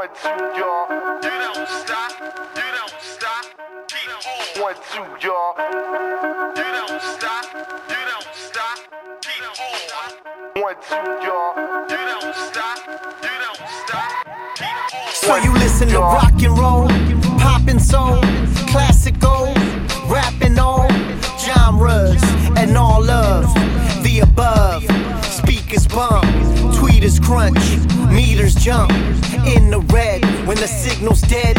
One, two, y'all. You don't stop. You don't stop. Keep on. One, two, y'all. You don't stop. You don't stop. Keep on. One, two, y'all. You don't stop. You don't stop. Keep on. So you listen to rock and roll, poppin' soul, classical, rapping all genres and all of the above. Crunch, meters jump in the red when the signal's dead.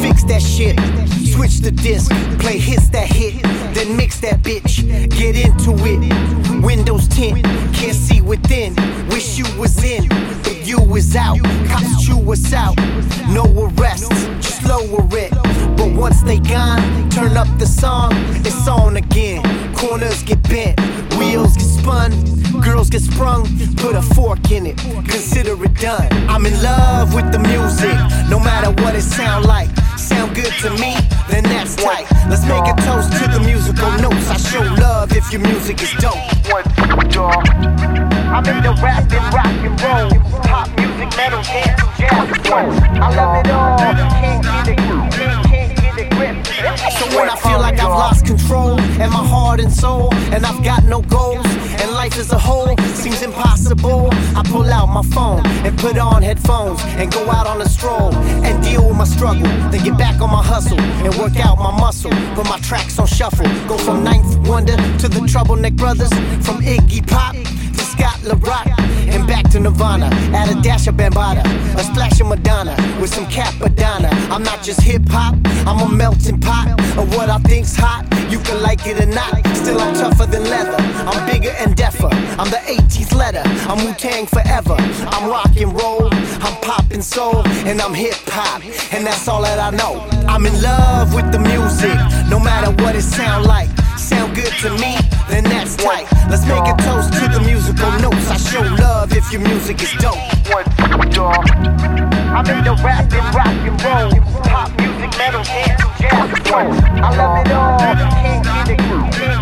Fix that shit, switch the disc, play hits that hit, then mix that bitch. Get into it. Windows tint, can't see within. Wish you was in, but you was out. Cops chew us out. No arrests, just lower it. But once they gone, turn up the song, it's on again. Corners get bent, wheels get spun, girls get sprung. Put a fork in it, consider it done. I'm in love with the music, no matter what it sound like. Sound good to me, then that's tight. Let's make a toast to the musical notes. I show love if your music is dope. Y'all. I'm in the rap and soul, and I've got no goals, and life as a whole seems impossible, I pull out my phone and put on headphones and go out on a stroll and deal with my struggle. Then get back on my hustle and work out my muscle. Put my tracks on shuffle. Go from Ninth Wonder to the Troubleneck Brothers, from Iggy Pop Nirvana. Add a dash of Bambaataa, a splash of Madonna with some Cappadonna. I'm not just hip hop, I'm a melting pot of what I think's hot. You can like it or not, still I'm tougher than leather. I'm bigger and deafer. I'm the 18th letter. I'm Wu Tang forever. I'm rock and roll, I'm poppin' soul, and I'm hip hop, and that's all that I know. I'm in love with the music, no matter what it sound like. Sound good to me, then that's tight. Let's make a toast to the musical notes. I show love if your music is dope. I'm in the rap and rock and roll, pop music, metal, dance, jazz. I love it all. Can't get it,